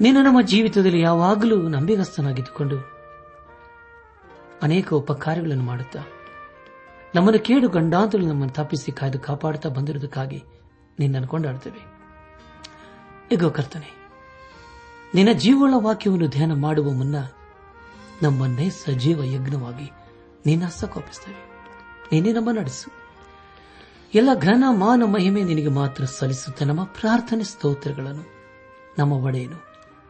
ನೀನು ನಮ್ಮ ಜೀವಿತದಲ್ಲಿ ಯಾವಾಗಲೂ ನಂಬಿಗಸ್ತನಾಗಿದ್ದುಕೊಂಡು ಅನೇಕ ಉಪಕಾರಗಳನ್ನು ಮಾಡುತ್ತಾ, ನಮ್ಮನ್ನು ಕೇಡು ಗಂಡಾಂತರು ನಮ್ಮನ್ನು ತಪ್ಪಿಸಿ ಕಾಯ್ದು ಕಾಪಾಡುತ್ತಾ ಬಂದಿರುವುದಕ್ಕಾಗಿ ನಿನ್ನನ್ನು ಕೊಂಡಾಡುತ್ತೇವೆ. ಈಗ ಕರ್ತನೆ, ನಿನ್ನ ಜೀವಳ ವಾಕ್ಯವನ್ನು ಧ್ಯಾನ ಮಾಡುವ ಮುನ್ನ ನಮ್ಮನ್ನೇ ಸಜೀವ ಯಜ್ಞವಾಗಿ ನಿನ್ನ ಹಸ್ತಕೋಪಿಸುತ್ತೇವೆ. ನೀನೇ ನಮ್ಮ ನಡೆಸು. ಎಲ್ಲ ಘನ ಮಾನ ಮಹಿಮೆ ನಿನಗೆ ಮಾತ್ರ ಸಲ್ಲಿಸುತ್ತ ನಮ್ಮ ಪ್ರಾರ್ಥನೆ ಸ್ತೋತ್ರಗಳನ್ನು, ನಮ್ಮ ಒಡೆಯನು.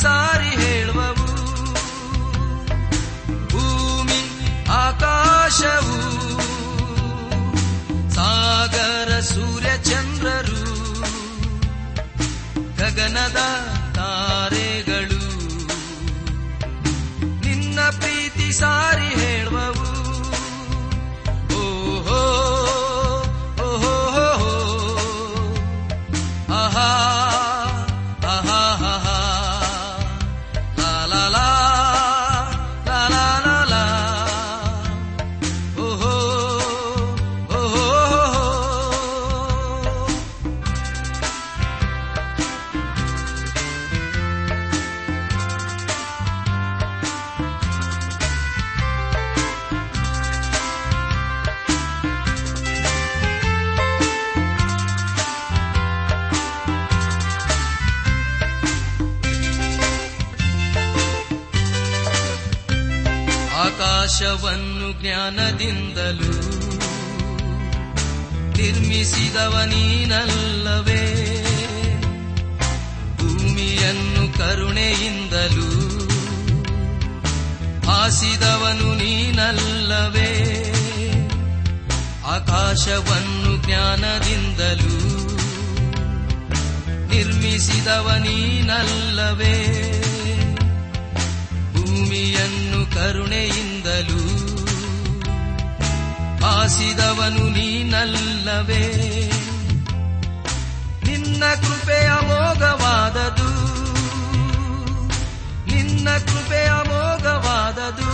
ಸಾರಿ ಹೇಳುವವು. ಭೂಮಿ ಆಕಾಶವು ಸಾಗರ ಸೂರ್ಯ ಚಂದ್ರರು ಗಗನದ ನೀನಲ್ಲವೇ? ಭೂಮಿಯನ್ನು ಕರುಣೆಯಿಂದಲೂ ಆಸಿದವನು ನೀನಲ್ಲವೇ? ಆಕಾಶವನ್ನು ಜ್ಞಾನದಿಂದಲೂ ನಿರ್ಮಿಸಿದವ ನೀನಲ್ಲವೇ? ಭೂಮಿಯನ್ನು ಕರುಣೆಯಿಂದಲೂ ಆಸಿದವನು ನೀನಲ್ಲವೇ? ಮೋಘವಾದದು ನಿನ್ನ ಕೃಪೆ ಅಮೋಘವಾದದು.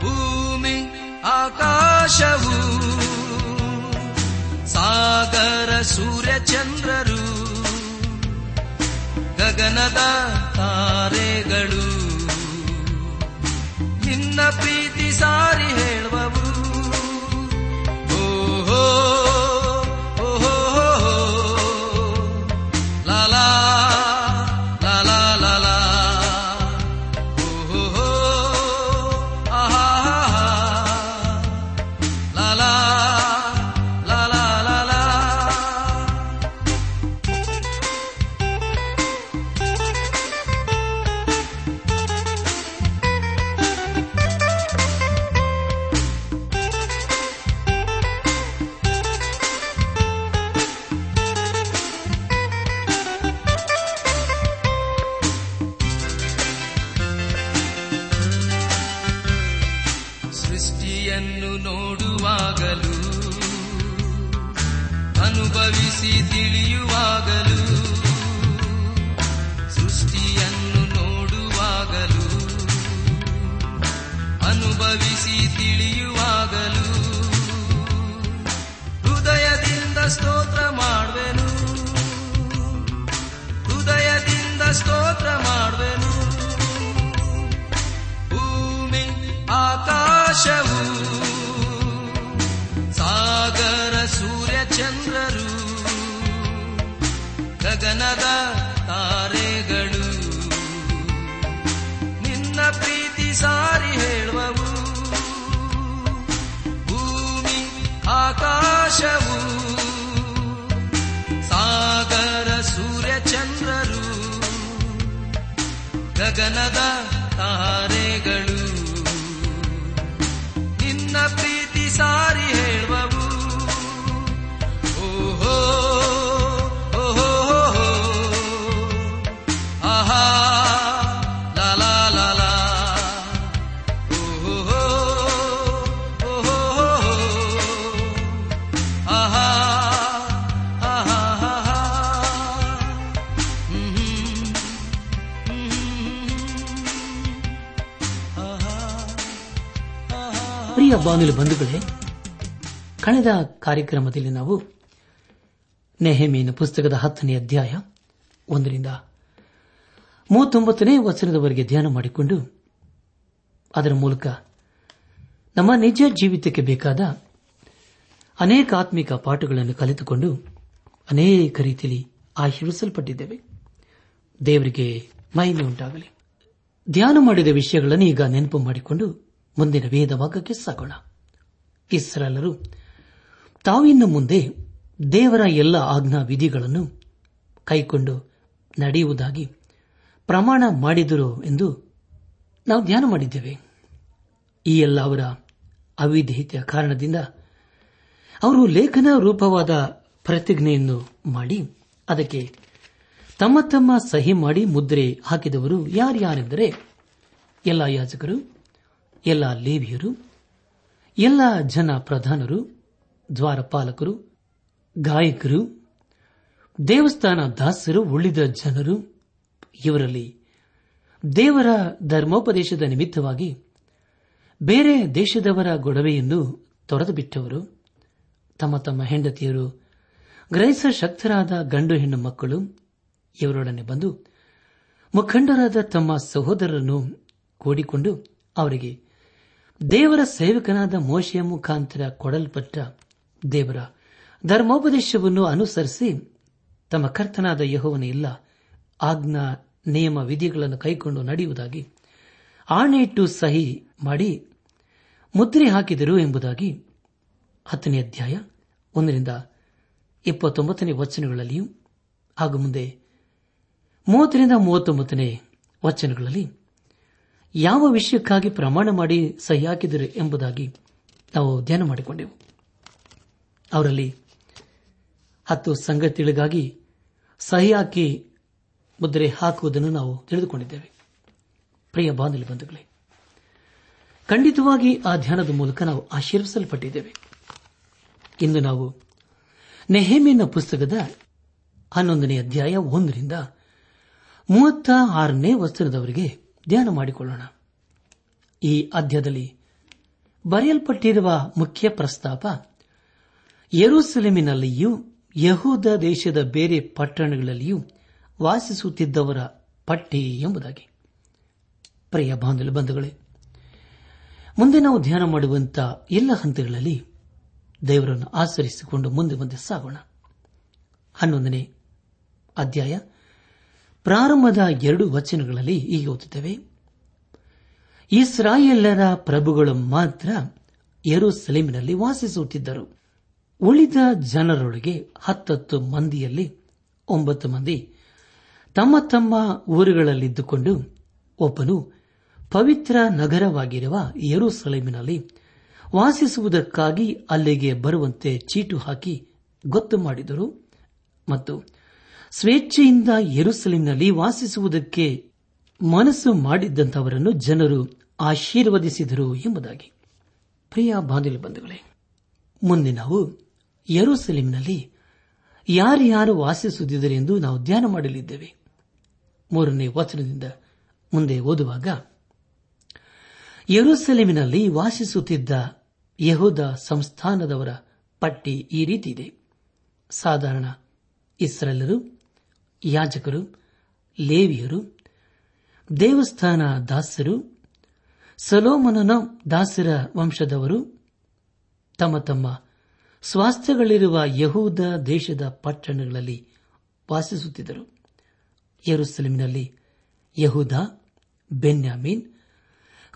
ಭೂಮಿ, ಆಕಾಶವು, ಸಾಗರ, ಸೂರ್ಯ, ಚಂದ್ರರು, ಗಗನದ ತಾರೆಗಳು. ನಿನ್ನ ಪ್ರೀತಿ ಸಾರಿ ಹೇಳುವವು. ಓಹೋ ಆಕಾಶವು ಸಾಗರ ಸೂರ್ಯ ಚಂದ್ರರು ಗಗನದ ತಾರೆಗಳು. ನಿನ್ನ ಪ್ರೀತಿ ಸಾರಿ ಪ್ರಿಯ ಬಾನುಲಿ ಬಂಧುಗಳೇ, ಕಳೆದ ಕಾರ್ಯಕ್ರಮದಲ್ಲಿ ನಾವು ನೆಹಮೀನ ಪುಸ್ತಕದ ಹತ್ತನೇ ಅಧ್ಯಾಯ ಒಂದರಿಂದ ಮೂವತ್ತೊಂಬತ್ತನೇ ವಚನದವರೆಗೆ ಧ್ಯಾನ ಮಾಡಿಕೊಂಡು ಅದರ ಮೂಲಕ ನಮ್ಮ ನಿಜ ಜೀವಿತಕ್ಕೆ ಬೇಕಾದ ಅನೇಕ ಆತ್ಮಿಕ ಪಾಠಗಳನ್ನು ಕಲಿತುಕೊಂಡು ಅನೇಕ ರೀತಿಯಲ್ಲಿ ಆಶೀರ್ವಿಸಲ್ಪಟ್ಟಿದ್ದೇವೆ. ದೇವರಿಗೆ ಮಹಿಮೆ ಉಂಟಾಗಲಿ. ಧ್ಯಾನ ಮಾಡಿದ ವಿಷಯಗಳನ್ನು ಈಗ ನೆನಪು ಮಾಡಿಕೊಂಡು ಮುಂದಿನ ವೇದ ಭಾಗಕ್ಕೆ ಸಾಗೋಣ ಇಸ್ರಾಲರು ತಾವಿನ್ನು ಮುಂದೆ ದೇವರ ಎಲ್ಲ ಆಜ್ಞಾ ವಿಧಿಗಳನ್ನು ಕೈಕೊಂಡು ನಡೆಯುವುದಾಗಿ ಪ್ರಮಾಣ ಮಾಡಿದರು ಎಂದು ನಾವು ಧ್ಯಾನ ಮಾಡಿದ್ದೇವೆ. ಈ ಎಲ್ಲ ಅವರ ಅವಿಧೇಯತೆಯ ಕಾರಣದಿಂದ ಅವರು ಲೇಖನ ರೂಪವಾದ ಪ್ರತಿಜ್ಞೆಯನ್ನು ಮಾಡಿ ಅದಕ್ಕೆ ತಮ್ಮ ತಮ್ಮ ಸಹಿ ಮಾಡಿ ಮುದ್ರೆ ಹಾಕಿದವರು ಯಾರ್ಯಾರೆಂದರೆ ಎಲ್ಲ ಯಾಜಕರು ಎಲ್ಲ ಲೇವಿಯರು, ಎಲ್ಲ ಜನ ಪ್ರಧಾನರು, ದ್ವಾರಪಾಲಕರು, ಗಾಯಕರು, ದೇವಸ್ಥಾನ ದಾಸರು, ಉಳಿದ ಜನರು, ಇವರಲ್ಲಿ ದೇವರ ಧರ್ಮೋಪದೇಶದ ನಿಮಿತ್ತವಾಗಿ ಬೇರೆ ದೇಶದವರ ಗೊಡವೆಯನ್ನು ತೊರೆದು ಬಿಟ್ಟವರು. ತಮ್ಮ ತಮ್ಮ ಹೆಂಡತಿಯರು, ಗ್ರಹಿಸ ಶಕ್ತರಾದ ಗಂಡು ಹೆಣ್ಣು ಮಕ್ಕಳು, ಇವರೊಡನೆ ಬಂದು ಮುಖಂಡರಾದ ತಮ್ಮ ಸಹೋದರರನ್ನು ಕೂಡಿಕೊಂಡು ಅವರಿಗೆ ದೇವರ ಸೇವಕನಾದ ಮೋಶೆಯ ಮುಖಾಂತರ ಕೊಡಲ್ಪಟ್ಟ ದೇವರ ಧರ್ಮೋಪದೇಶವನ್ನು ಅನುಸರಿಸಿ ತಮ್ಮ ಕರ್ತನಾದ ಯಹೋವನ ಇಲ್ಲ ಆಜ್ಞಾ, ನಿಯಮ, ವಿಧಿಗಳನ್ನು ಕೈಕೊಂಡು ನಡೆಯುವುದಾಗಿ, ಆಣೆಯಿಟ್ಟು ಸಹಿ ಮಾಡಿ ಮುದ್ರೆ ಹಾಕಿದರು ಎಂಬುದಾಗಿ ಹತ್ತನೇ ಅಧ್ಯಾಯ ಒಂದರಿಂದ ಇಪ್ಪತ್ತೊಂಬತ್ತನೇ ವಚನಗಳಲ್ಲಿಯೂ ಹಾಗೂ ಮುಂದೆ ಮೂವತ್ತರಿಂದ ಮೂವತ್ತೊಂಬತ್ತನೇ ವಚನಗಳಲ್ಲಿ ಯಾವ ವಿಷಯಕ್ಕಾಗಿ ಪ್ರಮಾಣ ಮಾಡಿ ಸಹಿ ಹಾಕಿದರು ಎಂಬುದಾಗಿ ನಾವು ಧ್ಯಾನ ಮಾಡಿಕೊಂಡೆವು. ಅವರಲ್ಲಿ ಹತ್ತು ಸಂಗತಿಗಳಿಗಾಗಿ ಸಹಿ ಹಾಕಿ ಮುದ್ರೆ ಹಾಕುವುದನ್ನು ನಾವು ತಿಳಿದುಕೊಂಡಿದ್ದೇವೆ. ಪ್ರಿಯ ಬಾಂಧವ್ಯ ಬಂಧುಗಳೇ, ಖಂಡಿತವಾಗಿ ಆ ಧ್ಯಾನದ ಮೂಲಕ ನಾವು ಆಶೀರ್ವಿಸಲ್ಪಟ್ಟಿದ್ದೇವೆ. ಇಂದು ನಾವು ನೆಹೇಮಿನ ಪುಸ್ತಕದ ಹನ್ನೊಂದನೇ ಅಧ್ಯಾಯ ಒಂದರಿಂದ ಮೂವತ್ತ ಆರನೇ ವಸ್ತ್ರದವರೆಗೆ ಧ್ಯಾನ ಮಾಡಿಕೊಳ್ಳೋಣ. ಈ ಅಧ್ಯದಲ್ಲಿ ಬರೆಯಲ್ಪಟ್ಟಿರುವ ಮುಖ್ಯ ಪ್ರಸ್ತಾಪ, ಯರೂಸೆಲೆಮಿನಲ್ಲಿಯೂ ಯಹೂದ ದೇಶದ ಬೇರೆ ಪಟ್ಟಣಗಳಲ್ಲಿಯೂ ವಾಸಿಸುತ್ತಿದ್ದವರ ಪಟ್ಟಿ ಎಂಬುದಾಗಿ. ಪ್ರಿಯ ಬಂಧುಗಳೇ, ಮುಂದೆ ನಾವು ಧ್ಯಾನ ಮಾಡುವಂತ ಎಲ್ಲ ಹಂತಗಳಲ್ಲಿ ದೇವರನ್ನು ಆಚರಿಸಿಕೊಂಡು ಮುಂದೆ ಮುಂದೆ ಸಾಗೋಣ. ಹನ್ನೊಂದನೇ ಅಧ್ಯಾಯ ಪ್ರಾರಂಭದ ಎರಡು ವಚನಗಳಲ್ಲಿ ಈಗ ಓದುತ್ತೇವೆ. ಇಸ್ರಾಯೇಲರ ಪ್ರಭುಗಳು ಮಾತ್ರ ಯೆರೂಸಲೇಮಿನಲ್ಲಿ ವಾಸಿಸುತ್ತಿದ್ದರು. ಉಳಿದ ಜನರೊಳಗೆ ಹತ್ತತ್ತು ಮಂದಿಯಲ್ಲಿ ಒಂಬತ್ತು ಮಂದಿ ತಮ್ಮ ತಮ್ಮ ಊರುಗಳಲ್ಲಿದ್ದುಕೊಂಡು ಒಬ್ಬನು ಪವಿತ್ರ ನಗರವಾಗಿರುವ ಯೆರೂಸಲೇಮಿನಲ್ಲಿ ವಾಸಿಸುವುದಕ್ಕಾಗಿ ಅಲ್ಲಿಗೆ ಬರುವಂತೆ ಚೀಟು ಹಾಕಿ ಗೊತ್ತು ಮಾಡಿದರು ಮತ್ತು ಸ್ವೇಚ್ಛೆಯಿಂದ ಯರುಸಲಿಂನಲ್ಲಿ ವಾಸಿಸುವುದಕ್ಕೆ ಮನಸ್ಸು ಮಾಡಿದ್ದಂಥವರನ್ನು ಜನರು ಆಶೀರ್ವದಿಸಿದರು ಎಂಬುದಾಗಿ. ಪ್ರಿಯ ಬಂಧುಗಳೇ, ಮುಂದೆ ನಾವು ಯೆರೂಸಲೇಮಿನಲ್ಲಿ ಯಾರ್ಯಾರು ವಾಸಿಸುತ್ತಿದ್ದರೆಂದು ನಾವು ಧ್ಯಾನ ಮಾಡಲಿದ್ದೇವೆ. ಮೂರನೇ ವಚನದಿಂದ ಮುಂದೆ ಓದುವಾಗ, ಯರುಸಲೇಮಿನಲ್ಲಿ ವಾಸಿಸುತ್ತಿದ್ದ ಯಹೂದ ಸಂಸ್ಥಾನದವರ ಪಟ್ಟಿ ಈ ರೀತಿ ಇದೆ. ಸಾಧಾರಣ ಇಸ್ರೇಲರು ಯಾಜಕರು, ಲೇವಿಯರು, ದೇವಸ್ಥಾನ ದಾಸರು, ಸಲೋಮನನ ದಾಸರ ವಂಶದವರು, ತಮ್ಮ ತಮ್ಮ ಸ್ವಾಸ್ಥ್ಯಗಳಿರುವ ಯಹೂದ ದೇಶದ ಪಟ್ಟಣಗಳಲ್ಲಿ ವಾಸಿಸುತ್ತಿದ್ದರು. ಯೆರೂಸಲೇಮಿನಲ್ಲಿ ಯಹೂದ, ಬೆನ್ಯಾಮೀನ್,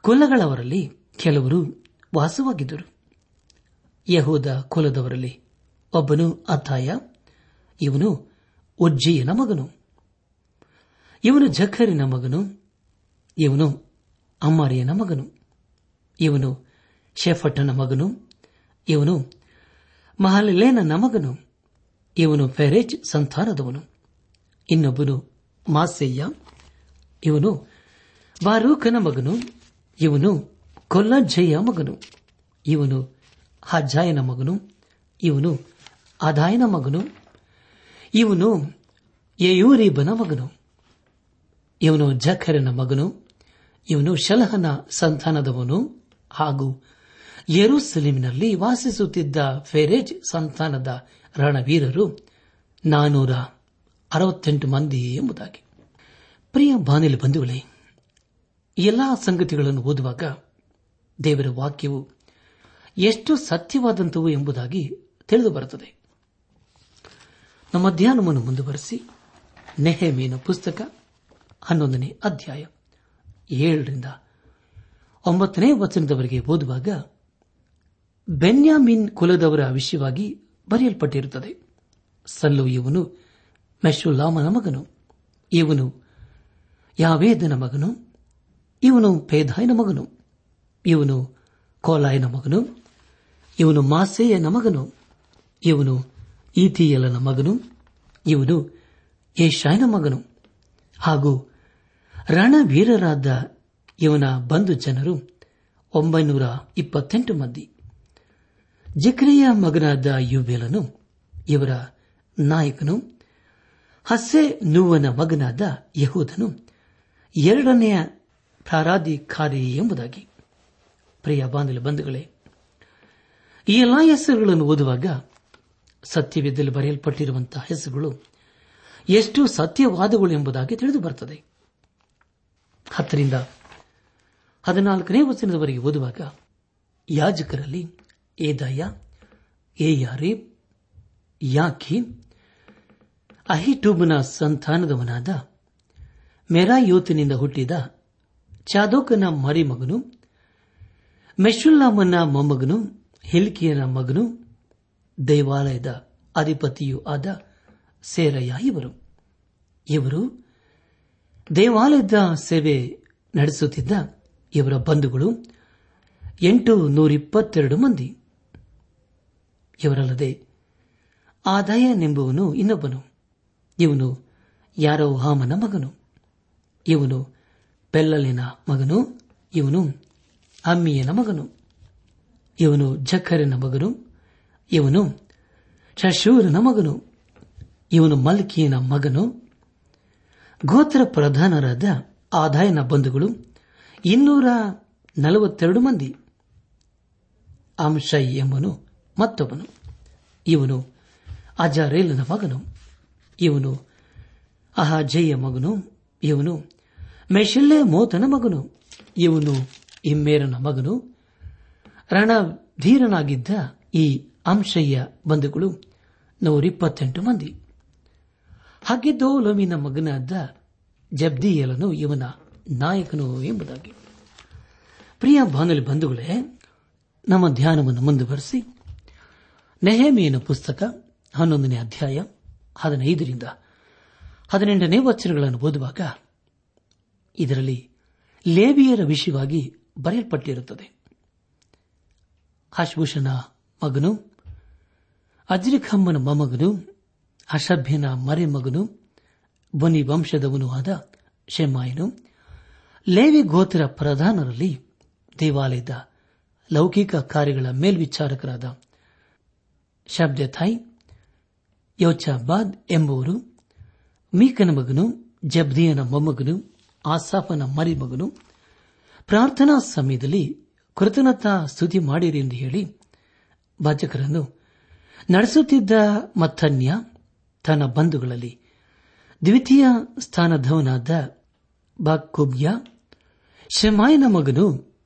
ಕುಲಗಳವರಲ್ಲಿ ಕೆಲವರು ವಾಸವಾಗಿದ್ದರು. ಯಹೂದ ಕುಲದವರಲ್ಲಿ ಒಬ್ಬನು ಅಥಾಯ ಇವನು ಉಜ್ಜಿಯನ ಮಗನು. ಇವನು ಜಖರಿನ ಮಗನು. ಇವನು ಅಮ್ಮಾರಿಯನ ಮಗನು. ಇವನು ಶೆಫಟನ ಮಗನು. ಇವನು ಮಹಲೇನನ ಮಗನು. ಇವನು ಫೆರೇಜ್ ಸಂತಾನದವನು. ಇನ್ನೊಬ್ಬನು ಮಾಸೆಯ್ಯ ಇವನು ಬಾರೂಕನ ಮಗನು. ಇವನು ಕೊಲ್ಲಜ್ಜಯ್ಯ ಮಗನು. ಇವನು ಹಜ್ಜಾಯನ ಮಗನು. ಇವನು ಅದಾಯನ ಮಗನು. ಇವನು ಯಯೂರೀಬನ ಮಗನು. ಇವನು ಜಖರನ ಮಗನು. ಇವನು ಶಲಹನ ಸಂತಾನದವನು. ಹಾಗೂ ಯೆರೂಸಲೇಮಿನಲ್ಲಿ ವಾಸಿಸುತ್ತಿದ್ದ ಫೆರೇಜ್ ಸಂತಾನದ ರಣವೀರರು ನಾನೂರ ಅರವತ್ತೆಂಟು ಮಂದಿ ಎಂಬುದಾಗಿ. ಪ್ರಿಯ ಬಾನಿಲಿ ಬಂಧುಗಳೇ, ಎಲ್ಲಾ ಸಂಗತಿಗಳನ್ನು ಓದುವಾಗ ದೇವರ ವಾಕ್ಯವು ಎಷ್ಟು ಸತ್ಯವಾದಂಥವು ಎಂಬುದಾಗಿ ತಿಳಿದು ಬರುತ್ತದೆ. ನಮ್ಮ ಧ್ಯಾನವನ್ನು ಮುಂದುವರೆಸಿ. ನೆಹಮೀನ ಪುಸ್ತಕ ಹನ್ನೊಂದನೇ ಅಧ್ಯಾಯ ಏಳರಿಂದ ಒಂಬತ್ತನೇ ವಚನದವರೆಗೆ ಓದುವಾಗ, ಬೆನ್ಯಾಮಿನ್ ಕುಲದವರ ವಿಷಯವಾಗಿ ಬರೆಯಲ್ಪಟ್ಟಿರುತ್ತದೆ. ಸಲ್ಲು ಇವನು ಮೆಶುಲಾಮನ ಮಗನು. ಇವನು ಯಾವೇದನ ಮಗನು? ಇವನು ಪೇದಾಯನ ಮಗನು. ಇವನು ಕೋಲಾಯನ ಮಗನು. ಇವನು ಮಾಸೇಯನ ಮಗನು. ಇವನು ಈತಿಯಲನ ಮಗನು, ಇವನು ಏಷಾಯನ ಮಗನು. ಹಾಗೂ ರಣವೀರರಾದ ಇವನ ಬಂಧು ಜನರು ಒಂಬೈನೂರ ಇಪ್ಪತ್ತೆಂಟು ಮಂದಿ. ಜಿಕ್ರಿಯ ಮಗನಾದ ಯುಬೇಲನು, ಇವರ ನಾಯಕನು ಹಸ್ಸೆ ನೂವನ ಮಗನಾದ ಯಹೂದನು, ಎರಡನೆಯ ಪ್ರಾರಾಧಿಕಾರಿ ಎಂಬುದಾಗಿ. ಪ್ರಿಯ ಬಾಂಧವ ಬಂಧುಗಳೇ, ಈ ಎಲ್ಲಾ ಹೆಸರುಗಳನ್ನು ಓದುವಾಗ ಸತ್ಯವಿದ್ದಲ್ಲಿ ಬರೆಯಲ್ಪಟ್ಟಿರುವಂತಹ ಹೆಸರುಗಳು ಎಷ್ಟು ಸತ್ಯವಾದಗಳು ಎಂಬುದಾಗಿ ತಿಳಿದು ಬರುತ್ತದೆ ಹತ್ತರಿಂದ ಹದಿನಾಲ್ಕನೇ ವಚನದವರೆಗೆ ಓದುವಾಗ, ಯಾಜಕರಲ್ಲಿ ಏದಾಯ ಏಯಾರೀಬ್ ಯಾಕಿ, ಅಹಿಟೂಬನ ಸಂತಾನದವನಾದ ಮೆರಾಯೋತಿನಿಂದ ಹುಟ್ಟಿದ ಚಾದೋಕನ ಮರಿಮಗನು ಮೆಶುಲ್ಲಾಮನ ಮೊಮ್ಮಗನು, ಹಿಲ್ಕಿಯನ ಮಗನು ದೇವಾಲಯದ ಅಧಿಪತಿಯೂ ಆದ ಸೇರಯ್ಯ ಇವರು. ಇವರು ದೇವಾಲಯದ ಸೇವೆ ನಡೆಸುತ್ತಿದ್ದ ಇವರ ಬಂಧುಗಳು ಎಂಟು ನೂರಿಪ್ಪತ್ತೆರಡು ಮಂದಿ. ಇವರಲ್ಲದೆ ಆದಾಯನೆಂಬುವನು ಇನ್ನೊಬ್ಬನು. ಇವನು ಯಾರೋ ಹಾಮನ ಮಗನು. ಇವನು ಪೆಲ್ಲಲಿನ ಮಗನು. ಇವನು ಅಮ್ಮಿಯನ ಮಗನು. ಇವನು ಜಖರಿನ ಮಗನು. ಇವನು ಶಶೂರನ ಮಗನು. ಇವನು ಮಲ್ಕಿಯನ ಮಗನು. ಗೋತ್ರ ಪ್ರಧಾನರಾದ ಆದಾಯನ ಬಂಧುಗಳು ಇನ್ನೂರ ನಲವತ್ತೆರಡು ಮಂದಿ. ಅಂಶೈ ಎಂಬನು ಮತ್ತೊಬ್ಬನು. ಇವನು ಅಜಾರೇಲನ ಮಗನು. ಇವನು ಅಹಾಜಯ್ಯ ಮಗನು. ಇವನು ಮೆಶಿಲ್ಲೆ ಮೋತನ ಮಗನು. ಇವನು ಇಮ್ಮೇರನ ಮಗನು. ರಣಧೀರನಾಗಿದ್ದ ಈ ಅಂಶಯ್ಯ ಬಂಧುಗಳು ನೂರಿಪ್ಪತ್ತೆಂಟು ಮಂದಿ. ಹಾಗಿದ್ದೋಲಮಿನ ಮಗನಾದ ಜಬ್ದಿಯಲನು ಇವನ ನಾಯಕನು ಎಂಬುದಾಗಿ. ಪ್ರಿಯ ಬಾನಲಿ ಬಂಧುಗಳೇ, ನಮ್ಮ ಧ್ಯಾನವನ್ನು ಮುಂದುವರೆಸಿ. ನೆಹಮಿಯನ ಪುಸ್ತಕ ಹನ್ನೊಂದನೇ ಅಧ್ಯಾಯ ಹದಿನೈದರಿಂದ ಹದಿನೆಂಟನೇ ವಚನಗಳನ್ನು ಓದುವಾಗ ಇದರಲ್ಲಿ ಲೇಬಿಯರ ವಿಷಯವಾಗಿ ಬರೆಯಲ್ಪಟ್ಟಿರುತ್ತದೆ. ಹಶ್ಭೂಷನ ಮಗನು ಅಜ್ರಿಖಮ್ಮನ ಮೊಮಗನು ಅಶಭ್ಯನ ಮರಿಮಗನು ಬನಿ ವಂಶದವನೂ ಆದ ಶೆಮ್ಮಾಯನು ಲೇವಿ ಗೋತ್ರ ಪ್ರಧಾನರಲ್ಲಿ ದೇವಾಲಯದ ಲೌಕಿಕ ಕಾರ್ಯಗಳ ಮೇಲ್ವಿಚಾರಕರಾದ ಶಬ್ದಥಾಯ್, ಯೋಚಾಬಾದ್ ಎಂಬುವರು, ಮೀಕನ ಮಗನು, ಜಬ್ದಿಯನ ಮೊಮ್ಮಗನು, ಆಸಾಫನ ಮರಿಮಗನು, ಪ್ರಾರ್ಥನಾ ಸಮಯದಲ್ಲಿ ಕೃತಜ್ಞತಾ ಸ್ತುತಿ ಮಾಡಿರಿ ಎಂದು ಹೇಳಿ ಭಜಕರನ್ನು ನಡೆಸುತ್ತಿದ್ದ ಮತ್ತನ್ಯ ತನ್ನ ಬಂಧುಗಳಲ್ಲಿ. ದ್ವಿತೀಯ ಸ್ಥಾನದವನಾದ ಬಾಕುಬ್ಯ ಶಮಾಯನ ಮಗನು,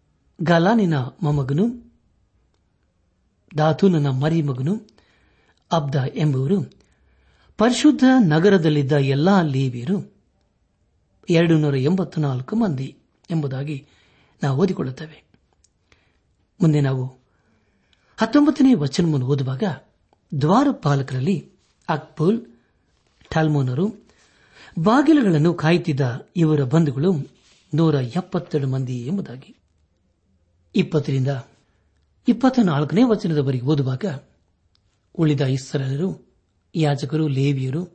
ಗಲಾನಿನ ಮೊಮ್ಮಗನು, ದಾತೂನನ ಮರಿಮಗನು ಅಬ್ದ ಎಂಬುವರು ಪರಿಶುದ್ಧ ನಗರದಲ್ಲಿದ್ದ ಎಲ್ಲಾ ಲೇವಿಯರು ಎರಡು ನೂರ ಎಂಬತ್ತು ನಾಲ್ಕು ಮಂದಿ ಎಂಬುದಾಗಿ ನಾವು ಓದಿಕೊಳ್ಳುತ್ತೇವೆ. ಮುಂದೆ ನಾವು ಹತ್ತೊಂಬತ್ತನೇ ವಚನವನ್ನು ಓದುವಾಗ ದ್ವಾರಪಾಲಕರಲ್ಲಿ ಅಕ್ಬುಲ್, ಠಾಲ್ಮೋನರು, ಬಾಗಿಲುಗಳನ್ನು ಕಾಯುತ್ತಿದ್ದ ಇವರ ಬಂಧುಗಳು ನೂರ ಎಪ್ಪತ್ತೆರಡು ಮಂದಿ ಎಂಬುದಾಗಿ. ಇಪ್ಪತ್ತರಿಂದ ಇಪ್ಪತ್ತ ನಾಲ್ಕನೇ ವಚನದವರೆಗೆ ಓದುವಾಗ ಉಳಿದ ಇಸ್ರಾಲರು ಯಾಜಕರು, ಲೇವಿಯರು,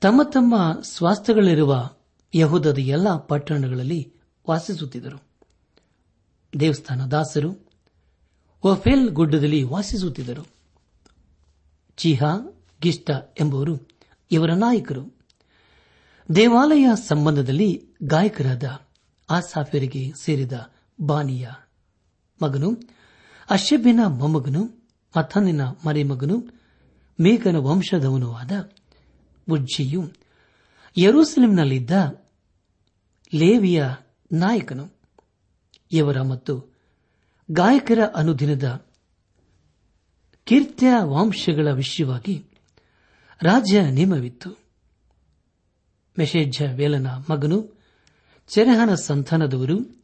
ತಮ್ಮ ತಮ್ಮ ಸ್ವಾಸ್ಥ್ಯಗಳಿರುವ ಯಹೂದದ ಎಲ್ಲಾ ಪಟ್ಟಣಗಳಲ್ಲಿ ವಾಸಿಸುತ್ತಿದ್ದರು. ದೇವಸ್ಥಾನ ದಾಸರು, ಒಫೆಲ್ ಗುಡ್ಡದಲ್ಲಿ ವಾಸಿಸುತ್ತಿದ್ದರು. ಚಿಹಾ ಗಿಷ್ಟ ಎಂಬುವರು ಇವರ ನಾಯಕರು. ದೇವಾಲಯ ಸಂಬಂಧದಲ್ಲಿ ಗಾಯಕರಾದ ಆಸಾಫಿಯರಿಗೆ ಸೇರಿದ ಬಾನಿಯ ಮಗನು ಅಶ್ಯಬಿನ ಮೊಮ್ಮಗನು, ಮಥನಿನ ಮರೆಮಗನು, ಮೇಘನ ವಂಶದವನೂ ಆದ ಉಜ್ಜಿಯು ಯರೂಸಲೇಂನಲ್ಲಿದ್ದ ಲೇವಿಯ ನಾಯಕನು. ಇವರ ಮತ್ತು ಗಾಯಕರ ಅನುದಿನದ ಕೀರ್ತ್ಯ ವಂಶಗಳ ವಿಷಯವಾಗಿ ರಾಜ್ಯ ನೇಮವಿತ್ತು. ಮೆಷೇಜ ವೇಲನ ಮಗನು ಚೆರಹನ ಸಂತಾನದವರು,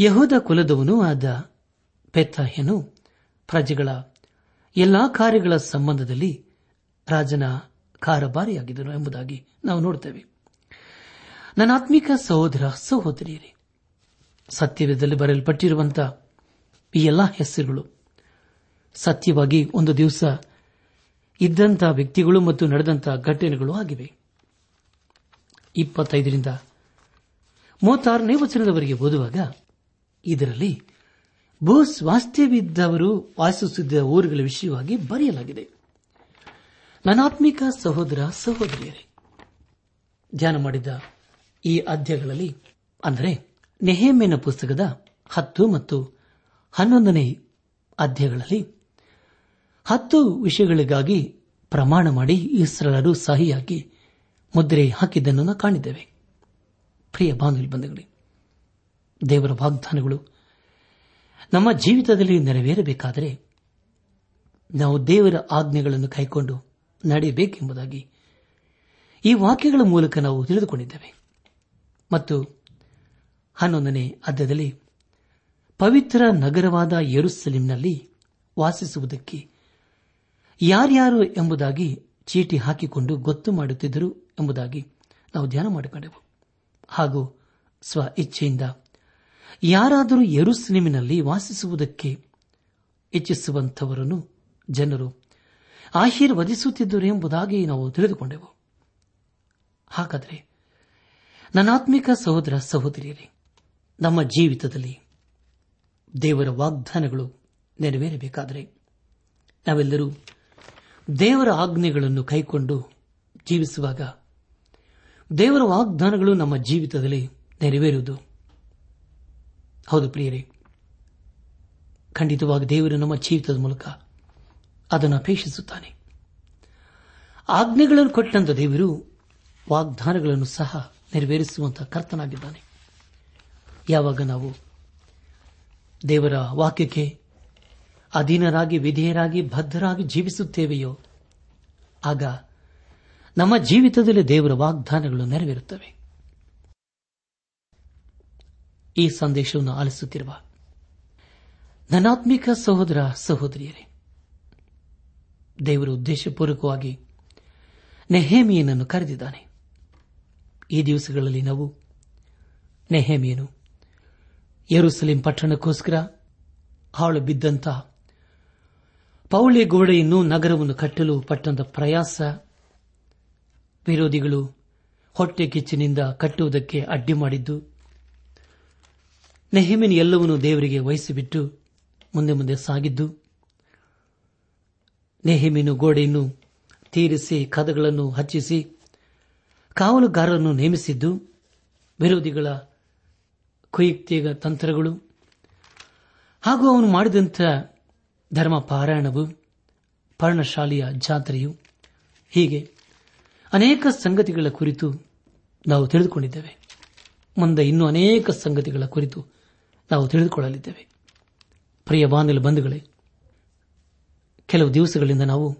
ಯಹೂದ ಕುಲದವನೂ ಆದ ಪೆತ್ತಾಹ್ಯನು ಪ್ರಜೆಗಳ ಎಲ್ಲಾ ಕಾರ್ಯಗಳ ಸಂಬಂಧದಲ್ಲಿ ರಾಜನ ಕಾರಬಾರಿಯಾಗಿದ್ದನು ಎಂಬುದಾಗಿ ನಾವು ನೋಡುತ್ತೇವೆ. ನನ್ನ ಆತ್ಮಿಕ ಸಹೋದರ ಸಹೋದರಿಯರೇ, ಸತ್ಯವೇದದಲ್ಲಿ ಬರೆಯಲ್ಪಟ್ಟಿರುವಂತಹ ಈ ಎಲ್ಲಾ ಹೆಸರುಗಳು ಸತ್ಯವಾಗಿ ಒಂದು ದಿವಸ ಇದ್ದಂತಹ ವ್ಯಕ್ತಿಗಳು ಮತ್ತು ನಡೆದಂತಹ ಘಟನೆಗಳು ಆಗಿವೆ. ಇಪ್ಪತ್ತೈದರಿಂದ ಮೂವತ್ತಾರನೇ ವಚನದವರೆಗೆ ಓದುವಾಗ, ಇದರಲ್ಲಿ ಭೂ ಸ್ವಾಸ್ಥ್ಯವಿದ್ದವರು ವಾಸಿಸುತ್ತಿದ್ದ ಊರುಗಳ ವಿಷಯವಾಗಿ ಬರೆಯಲಾಗಿದೆ. ನನಾತ್ಮಿಕ ಸಹೋದರ ಸಹೋದರಿಯರೇ, ಧ್ಯಾನ ಮಾಡಿದ ಈ ಅಧ್ಯಾಯಗಳಲ್ಲಿ ಅಂದರೆ ನೆಹೇಮೇನ ಪುಸ್ತಕದ ಹತ್ತು ಮತ್ತು ಹನ್ನೊಂದನೇ ಅಧ್ಯಾಯಗಳಲ್ಲಿ ಹತ್ತು ವಿಷಯಗಳಿಗಾಗಿ ಪ್ರಮಾಣ ಮಾಡಿ ಇಸ್ರಾಲರು ಸಹಿಯಾಗಿ ಮುದ್ರೆ ಹಾಕಿದ್ದನ್ನು ಕಾಣಿದ್ದೇವೆ. ಪ್ರಿಯ ಬಾಂಧವ್ಯ ಬಂಧುಗಳೇ, ದೇವರ ವಾಗ್ದಾನಗಳು ನಮ್ಮ ಜೀವಿತದಲ್ಲಿ ನೆರವೇರಬೇಕಾದರೆ ನಾವು ದೇವರ ಆಜ್ಞೆಗಳನ್ನು ಕೈಕೊಂಡು ನಡೆಯಬೇಕೆಂಬುದಾಗಿ ಈ ವಾಕ್ಯಗಳ ಮೂಲಕ ನಾವು ತಿಳಿದುಕೊಂಡಿದ್ದೇವೆ. ಮತ್ತು ಹನ್ನೊಂದನೇ ಅಧ್ಯದಲ್ಲಿ ಪವಿತ್ರ ನಗರವಾದ ಯರುಸಲಿಂನಲ್ಲಿ ವಾಸಿಸುವುದಕ್ಕೆ ಯಾರ್ಯಾರು ಎಂಬುದಾಗಿ ಚೀಟಿ ಹಾಕಿಕೊಂಡು ಗೊತ್ತು ಮಾಡುತ್ತಿದ್ದರು ಎಂಬುದಾಗಿ ನಾವು ಧ್ಯಾನ ಮಾಡಿಕೊಂಡೆವು. ಹಾಗೂ ಸ್ವ ಇಚ್ಛೆಯಿಂದ ಯಾರಾದರೂ ಯರುಸಲಿಮಿನಲ್ಲಿ ವಾಸಿಸುವುದಕ್ಕೆ ಇಚ್ಛಿಸುವಂತವರನ್ನು ಜನರು ಆಶೀರ್ವದಿಸುತ್ತಿದ್ದರು ಎಂಬುದಾಗಿ ನಾವು ತಿಳಿದುಕೊಂಡೆವು. ಹಾಗಾದರೆ ನನಾತ್ಮಿಕ ಸಹೋದರ ಸಹೋದರಿಯರೇ, ನಮ್ಮ ಜೀವಿತದಲ್ಲಿ ದೇವರ ವಾಗ್ದಾನಗಳು ನೆರವೇರಬೇಕಾದರೆ ನಾವೆಲ್ಲರೂ ದೇವರ ಆಜ್ಞೆಗಳನ್ನು ಕೈಕೊಂಡು ಜೀವಿಸುವಾಗ ದೇವರ ವಾಗ್ದಾನಗಳು ನಮ್ಮ ಜೀವಿತದಲ್ಲಿ ನೆರವೇರುವುದು. ಹೌದು ಪ್ರಿಯರೇ, ಖಂಡಿತವಾಗಿ ದೇವರು ನಮ್ಮ ಜೀವಿತದ ಮೂಲಕ ಅದನ್ನು ಅಪೇಕ್ಷಿಸುತ್ತಾನೆ. ಆಜ್ಞೆಗಳನ್ನು ಕೊಟ್ಟಂತ ದೇವರು ವಾಗ್ದಾನಗಳನ್ನು ಸಹ ನೆರವೇರಿಸುವಂತಹ ಕರ್ತನಾಗಿದ್ದಾನೆ. ಯಾವಾಗ ನಾವು ದೇವರ ವಾಕ್ಯಕ್ಕೆ ಅಧೀನರಾಗಿ, ವಿಧೇಯರಾಗಿ ಭದ್ರರಾಗಿ ಜೀವಿಸುತ್ತೇವೆಯೋ, ಆಗ ನಮ್ಮ ಜೀವಿತದಲ್ಲಿ ದೇವರ ವಾಗ್ದಾನಗಳು ನೆರವೇರುತ್ತವೆ. ಈ ಸಂದೇಶವನ್ನು ಆಲಿಸುತ್ತಿರುವ ನನಾತ್ಮಿಕ ಸಹೋದರ, ಸಹೋದರಿಯರೇ, ದೇವರು ಉದ್ದೇಶಪೂರ್ವಕವಾಗಿ ನೆಹೇಮಿಯನನ್ನು ಕರೆದಿದ್ದಾನೆ. ಈ ದಿವಸಗಳಲ್ಲಿ ನಾವು ನೆಹೇಮಿಯನು ಯರುಸಲಿಂ ಪಟ್ಟಣಕ್ಕೋಸ್ಕರ ಹಾಳು ಬಿದ್ದಂತ ಪೌಳಿ ಗೋಡೆಯನ್ನು ನಗರವನ್ನು ಕಟ್ಟಲು ಪಟ್ಟಂತ ಪ್ರಯಾಸ ವಿರೋಧಿಗಳು ಹೊಟ್ಟೆ ಕಿಚ್ಚಿನಿಂದ ಕಟ್ಟುವುದಕ್ಕೆ ಅಡ್ಡಿ ಮಾಡಿದ್ದು, ನೆಹಮಿನ ಎಲ್ಲವನ್ನೂ ದೇವರಿಗೆ ವಹಿಸಿಬಿಟ್ಟು ಮುಂದೆ ಮುಂದೆ ಸಾಗಿದ್ದು, ನೆಹಿಮಿನು ಗೋಡೆಯನ್ನು ತೀರಿಸಿ ಕದಗಳನ್ನು ಹಚ್ಚಿಸಿ ಕಾವಲುಗಾರರನ್ನು ನೇಮಿಸಿದ್ದು, ವಿರೋಧಿಗಳ ಕುಯುಕ್ತಿಯ ತಂತ್ರಗಳು ಹಾಗೂ ಅವನು ಮಾಡಿದಂಥ ಧರ್ಮ ಪಾರಾಯಣವು ಪರ್ಣಶಾಲೆಯ ಜಾತ್ರೆಯು. ಹೀಗೆ ಅನೇಕ ಸಂಗತಿಗಳ ಕುರಿತು ನಾವು ತಿಳಿದುಕೊಂಡಿದ್ದೇವೆ. ಮುಂದೆ ಇನ್ನೂ ಅನೇಕ ಸಂಗತಿಗಳ ಕುರಿತು ನಾವು ತಿಳಿದುಕೊಳ್ಳಲಿದ್ದೇವೆ. ಪ್ರಿಯ ಬಾಂಧವ ಬಂಧುಗಳೇ, ಕೆಲವು ದಿವಸಗಳಿಂದ ನಾವು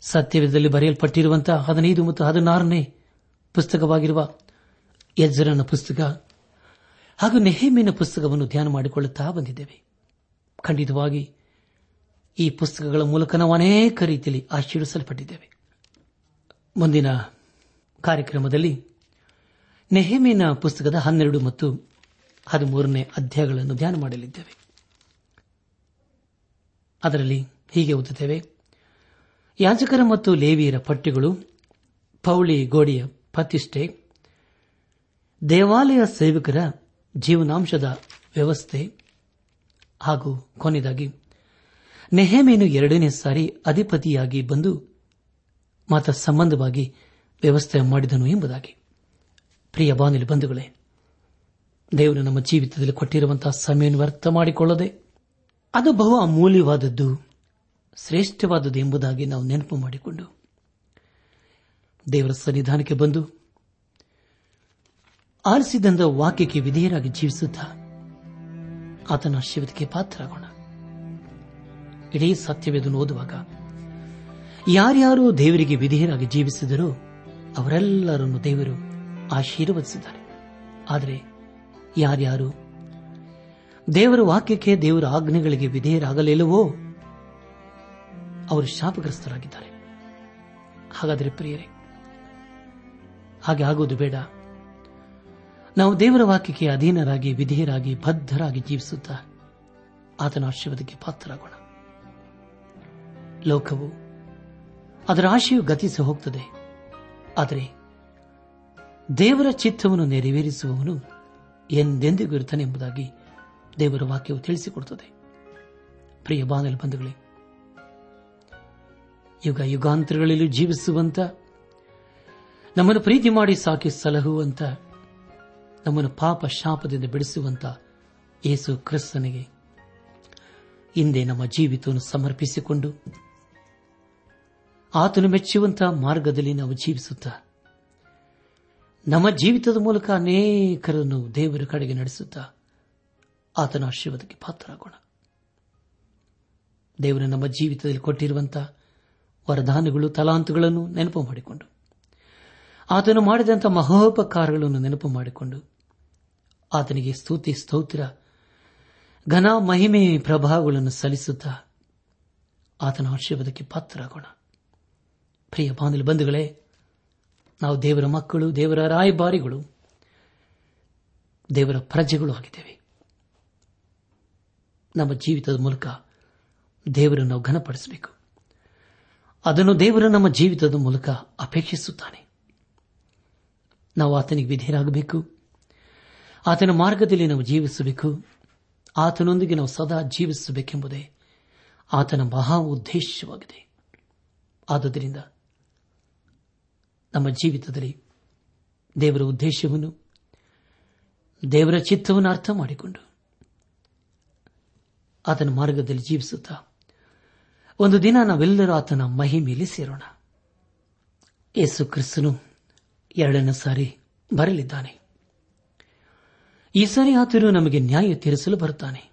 ಸತ್ಯವಿಧದಲ್ಲಿ ಬರೆಯಲ್ಪಟ್ಟಿರುವಂತಹ ಹದಿನೈದು ಮತ್ತು ಹದಿನಾರನೇ ಪುಸ್ತಕವಾಗಿರುವ ಯಜ್ಜರನ ಪುಸ್ತಕ ಹಾಗೂ ನೆಹೇಮಿನ ಪುಸ್ತಕವನ್ನು ಧ್ಯಾನ ಮಾಡಿಕೊಳ್ಳುತ್ತಾ ಬಂದಿದ್ದೇವೆ. ಖಂಡಿತವಾಗಿ ಈ ಪುಸ್ತಕಗಳ ಮೂಲಕ ನಾವು ಅನೇಕ ರೀತಿಯಲ್ಲಿ ಆಶೀರ್ವಿಸಲ್ಪಟ್ಟಿದ್ದೇವೆ. ಮುಂದಿನ ಕಾರ್ಯಕ್ರಮದಲ್ಲಿ ನೆಹೇಮಿನ ಪುಸ್ತಕದ ಹನ್ನೆರಡು ಮತ್ತು ಹದಿಮೂರನೇ ಅಧ್ಯಾಯಗಳನ್ನು ಧ್ಯಾನ ಮಾಡಲಿದ್ದೇವೆ. ಅದರಲ್ಲಿ ಹೀಗೆ ಓದುತ್ತೇವೆ. ಯಾಜಕರ ಮತ್ತು ಲೇವಿಯರ ಪಟ್ಟಿಗಳು ಪೌಳಿ ಗೋಡೆಯ ಪ್ರತಿಷ್ಠೆ, ದೇವಾಲಯ ಸೇವಕರ ಜೀವನಾಂಶದ ವ್ಯವಸ್ಥೆ ಹಾಗೂ ಕೊನೆಯದಾಗಿ, ನೆಹಮೇನು ಎರಡನೇ ಸಾರಿ ಅಧಿಪತಿಯಾಗಿ ಬಂದು ಮತ ಸಂಬಂಧವಾಗಿ ವ್ಯವಸ್ಥೆ ಮಾಡಿದನು ಎಂಬುದಾಗಿ. ಪ್ರಿಯ ಬಾನಿಲು ಬಂಧುಗಳೇ, ದೇವರು ನಮ್ಮ ಜೀವಿತದಲ್ಲಿ ಕೊಟ್ಟಿರುವಂತಹ ಸಮಯವನ್ನು ವ್ಯರ್ಥ ಮಾಡಿಕೊಳ್ಳದೆ, ಅದು ಬಹು ಅಮೂಲ್ಯವಾದದ್ದು, ಶ್ರೇಷ್ಠವಾದದ್ದು ಎಂಬುದಾಗಿ ನಾವು ನೆನಪು ಮಾಡಿಕೊಂಡು, ದೇವರ ಸನ್ನಿಧಾನಕ್ಕೆ ಬಂದು ಆರಿಸಿದಂತ ವಾಕ್ಯಕ್ಕೆ ವಿಧೇಯರಾಗಿ ಜೀವಿಸುತ್ತಾ ಆತನ ಶಿವತಿಗೆ ಪಾತ್ರರಾಗೋಣ. ಇಡೀ ಸತ್ಯವೇದನ್ನು ಓದುವಾಗ ಯಾರ್ಯಾರು ದೇವರಿಗೆ ವಿಧೇಯರಾಗಿ ಜೀವಿಸಿದರೋ ಅವರೆಲ್ಲರನ್ನು ದೇವರು ಆಶೀರ್ವದಿಸಿದ್ದಾರೆ. ಆದರೆ ಯಾರ್ಯಾರು ದೇವರ ವಾಕ್ಯಕ್ಕೆ ದೇವರ ಆಜ್ಞೆಗಳಿಗೆ ವಿಧೇಯರಾಗಲಿಲ್ಲವೋ ಅವರು ಶಾಪಗ್ರಸ್ತರಾಗಿದ್ದಾರೆ. ಹಾಗಾದರೆ ಪ್ರಿಯರೇ, ಹಾಗೆ ಆಗುವುದು ಬೇಡ. ನಾವು ದೇವರ ವಾಕ್ಯಕ್ಕೆ ಅಧೀನರಾಗಿ, ವಿಧೇಯರಾಗಿ, ಬದ್ಧರಾಗಿ ಜೀವಿಸುತ್ತಾ ಆತನ ಆಶೀರ್ವಾದಕ್ಕೆ ಪಾತ್ರರಾಗೋಣ. ಲೋಕವು ಅದರ ಆಶೆಯು ಗತಿಸಿ ಹೋಗುತ್ತದೆ ಆದರೆ ದೇವರ ಚಿತ್ತವನ್ನು ನೆರವೇರಿಸುವವನು ಎಂದೆಂದಿಗೂ ಇರುತ್ತಾನೆ ಎಂಬುದಾಗಿ ದೇವರ ವಾಕ್ಯವು ತಿಳಿಸಿಕೊಡುತ್ತದೆ. ಪ್ರಿಯ ಬಾನಲ್ ಬಂಧುಗಳೇ, ಯುಗ ಯುಗಾಂತರಗಳಲ್ಲಿ ಜೀವಿಸುವಂತ, ನಮ್ಮನ್ನು ಪ್ರೀತಿ ಮಾಡಿ ಸಾಕಿ ಸಲಹುವಂತ ನಮ್ಮನ್ನು ಪಾಪ ಶಾಪದಿಂದ ಬಿಡಿಸುವಂತ ಯೇಸು ಕ್ರಿಸ್ತನಿಗೆ ಹಿಂದೆ ನಮ್ಮ ಜೀವಿತವನ್ನು ಸಮರ್ಪಿಸಿಕೊಂಡು ಆತನು ಮೆಚ್ಚುವಂತಹ ಮಾರ್ಗದಲ್ಲಿ ನಾವು ಜೀವಿಸುತ್ತಾ, ನಮ್ಮ ಜೀವಿತದ ಮೂಲಕ ಅನೇಕರನ್ನು ದೇವರ ಕಡೆಗೆ ನಡೆಸುತ್ತಾ ಆತನ ಆಶೀರ್ವಾದಕ್ಕೆ ಪಾತ್ರರಾಗೋಣ. ದೇವರು, ನಮ್ಮ ಜೀವಿತದಲ್ಲಿ ಕೊಟ್ಟಿರುವಂತಹ ವರದಾನಗಳು, ತಲಾಂತುಗಳನ್ನು ನೆನಪು ಮಾಡಿಕೊಂಡು, ಆತನು ಮಾಡಿದಂಥ ಮಹೋಪಕಾರಗಳನ್ನು ನೆನಪು ಮಾಡಿಕೊಂಡು ಆತನಿಗೆ ಸ್ತುತಿ, ಸ್ತೋತ್ರ, ಘನ ಮಹಿಮೆ ಪ್ರಭಾವಗಳನ್ನು ಸಲ್ಲಿಸುತ್ತಾ ಆತನ ಆಶೀರ್ವಾದಕ್ಕೆ ಪಾತ್ರರಾಗೋಣ. ಪ್ರಿಯ ಬಾಂಧಲ ಬಂಧುಗಳೇ, ನಾವು ದೇವರ ಮಕ್ಕಳು, ದೇವರ ರಾಯಭಾರಿಗಳು, ದೇವರ ಪ್ರಜೆಗಳು ಆಗಿದ್ದೇವೆ. ನಮ್ಮ ಜೀವಿತದ ಮೂಲಕ ದೇವರನ್ನು ನಾವು ಘನಪಡಿಸಬೇಕು. ಅದನ್ನು ದೇವರು ನಮ್ಮ ಜೀವಿತದ ಮೂಲಕ ಅಪೇಕ್ಷಿಸುತ್ತಾನೆ. ನಾವು ಆತನಿಗೆ ವಿಧೇಯರಾಗಬೇಕು. ಆತನ ಮಾರ್ಗದಲ್ಲಿ ನಾವು ಜೀವಿಸಬೇಕು. ಆತನೊಂದಿಗೆ ನಾವು ಸದಾ ಜೀವಿಸಬೇಕೆಂಬುದೇ ಆತನ ಮಹಾ ಉದ್ದೇಶವಾಗಿದೆ. ಆದ್ದರಿಂದ ನಮ್ಮ ಜೀವಿತದಲ್ಲಿ ದೇವರ ಉದ್ದೇಶವನ್ನು, ದೇವರ ಚಿತ್ತವನ್ನು ಅರ್ಥ ಮಾಡಿಕೊಂಡು ಆತನ ಮಾರ್ಗದಲ್ಲಿ ಜೀವಿಸುತ್ತಾ ಒಂದು ದಿನ ನಾವೆಲ್ಲರೂ ಆತನ ಮಹಿಮೆಯಲ್ಲಿ ಸೇರೋಣ. ಯೇಸು ಕ್ರಿಸ್ತನು ಎರಡನೇ ಸಾರಿ ಬರಲಿದ್ದಾನೆ. ಈ ಸರಿ ಆತನು ನಮಗೆ ನ್ಯಾಯ ತೀರಿಸಲು ಬರುತ್ತಾನೆ.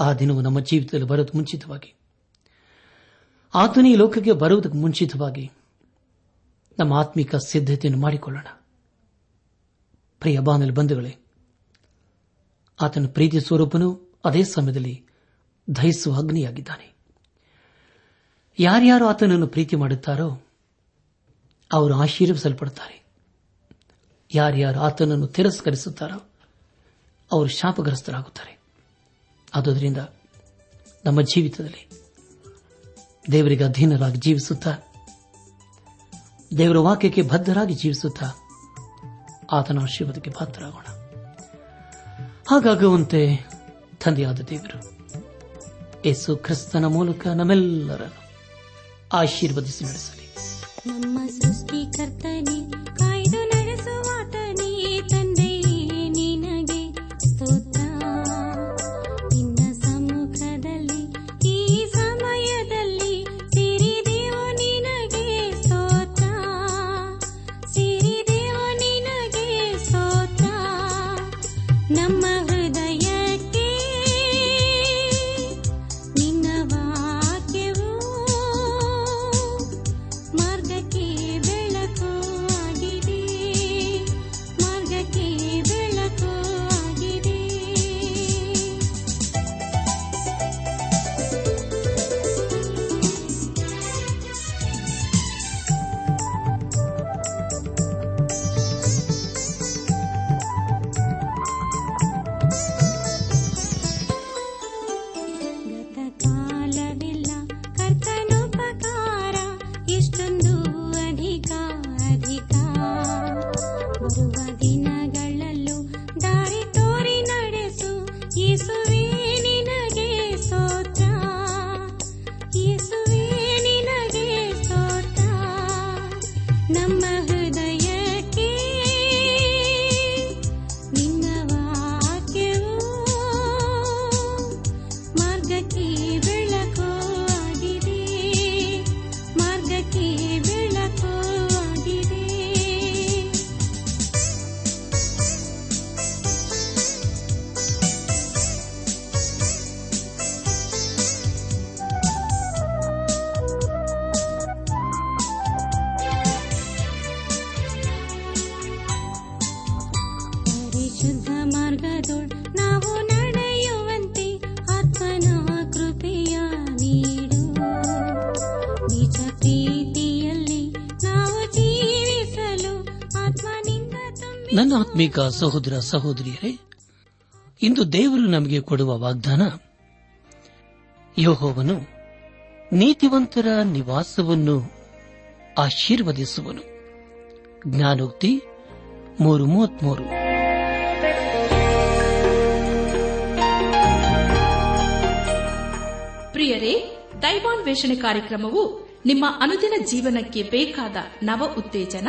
ಆ ದಿನವು ನಮ್ಮ ಜೀವಿತದಲ್ಲಿ ಬರೋದು ಮುಂಚಿತವಾಗಿ. ಆತನೇ ಲೋಕಕ್ಕೆ ಬರುವುದಕ್ಕೆ ಮುಂಚಿತವಾಗಿ ನಮ್ಮ ಆತ್ಮಿಕ ಸಿದ್ಧತೆಯನ್ನು ಮಾಡಿಕೊಳ್ಳೋಣ. ಪ್ರಿಯ ಬಾನಲ್ ಬಂಧುಗಳೇ, ಆತನ ಪ್ರೀತಿ ಸ್ವರೂಪನು ಅದೇ ಸಮಯದಲ್ಲಿ ದಹಿಸುವ ಅಗ್ನಿಯಾಗಿದ್ದಾನೆ. ಯಾರ್ಯಾರು ಆತನನ್ನು ಪ್ರೀತಿ ಮಾಡುತ್ತಾರೋ, ಅವರು ಆಶೀರ್ವಿಸಲ್ಪಡುತ್ತಾರೆ ಯಾರ್ಯಾರು ಆತನನ್ನು ತಿರಸ್ಕರಿಸುತ್ತಾರೋ ಅವರು ಶಾಪಗ್ರಸ್ತರಾಗುತ್ತಾರೆ. ಆದುದರಿಂದ ನಮ್ಮ ಜೀವಿತದಲ್ಲಿ ದೇವರಿಗೆ ಅಧೀನರಾಗಿ ಜೀವಿಸುತ್ತಾ, ದೇವರ ವಾಕ್ಯಕ್ಕೆ ಬದ್ಧರಾಗಿ ಜೀವಿಸುತ್ತಾ ಆತನ ಆಶೀರ್ವಾದಕ್ಕೆ ಪಾತ್ರರಾಗೋಣ. ಹಾಗಾಗುವಂತೆ ತಂದೆಯಾದ ದೇವರು ಯೇಸು ಕ್ರಿಸ್ತನ ಮೂಲಕ ನಮ್ಮೆಲ್ಲರನ್ನು ಆಶೀರ್ವದಿಸಿ ನಡೆಸಲಿ. ನಮ್ಮ ಸೃಷ್ಟಿಕರ್ತನೆ ನಮ್ಮ ಆತ್ಮೀಕ ಸಹೋದರ ಸಹೋದರಿಯರೇ, ಇಂದು ದೇವರು ನಮಗೆ ಕೊಡುವ ವಾಗ್ದಾನ, ಯೋಹೋವನು ನೀತಿವಂತರ ನಿವಾಸವನ್ನು ಆಶೀರ್ವದಿಸುವನು. ಜ್ಞಾನೋಕ್ತಿ ಮೂರು ಮೂವತ್ಮೂರು. ಪ್ರಿಯರೇ, ದೈವಾನ್ವೇಷಣೆ ಕಾರ್ಯಕ್ರಮವು ನಿಮ್ಮ ಅನುದಿನ ಜೀವನಕ್ಕೆ ಬೇಕಾದ ನವ ಉತ್ತೇಜನ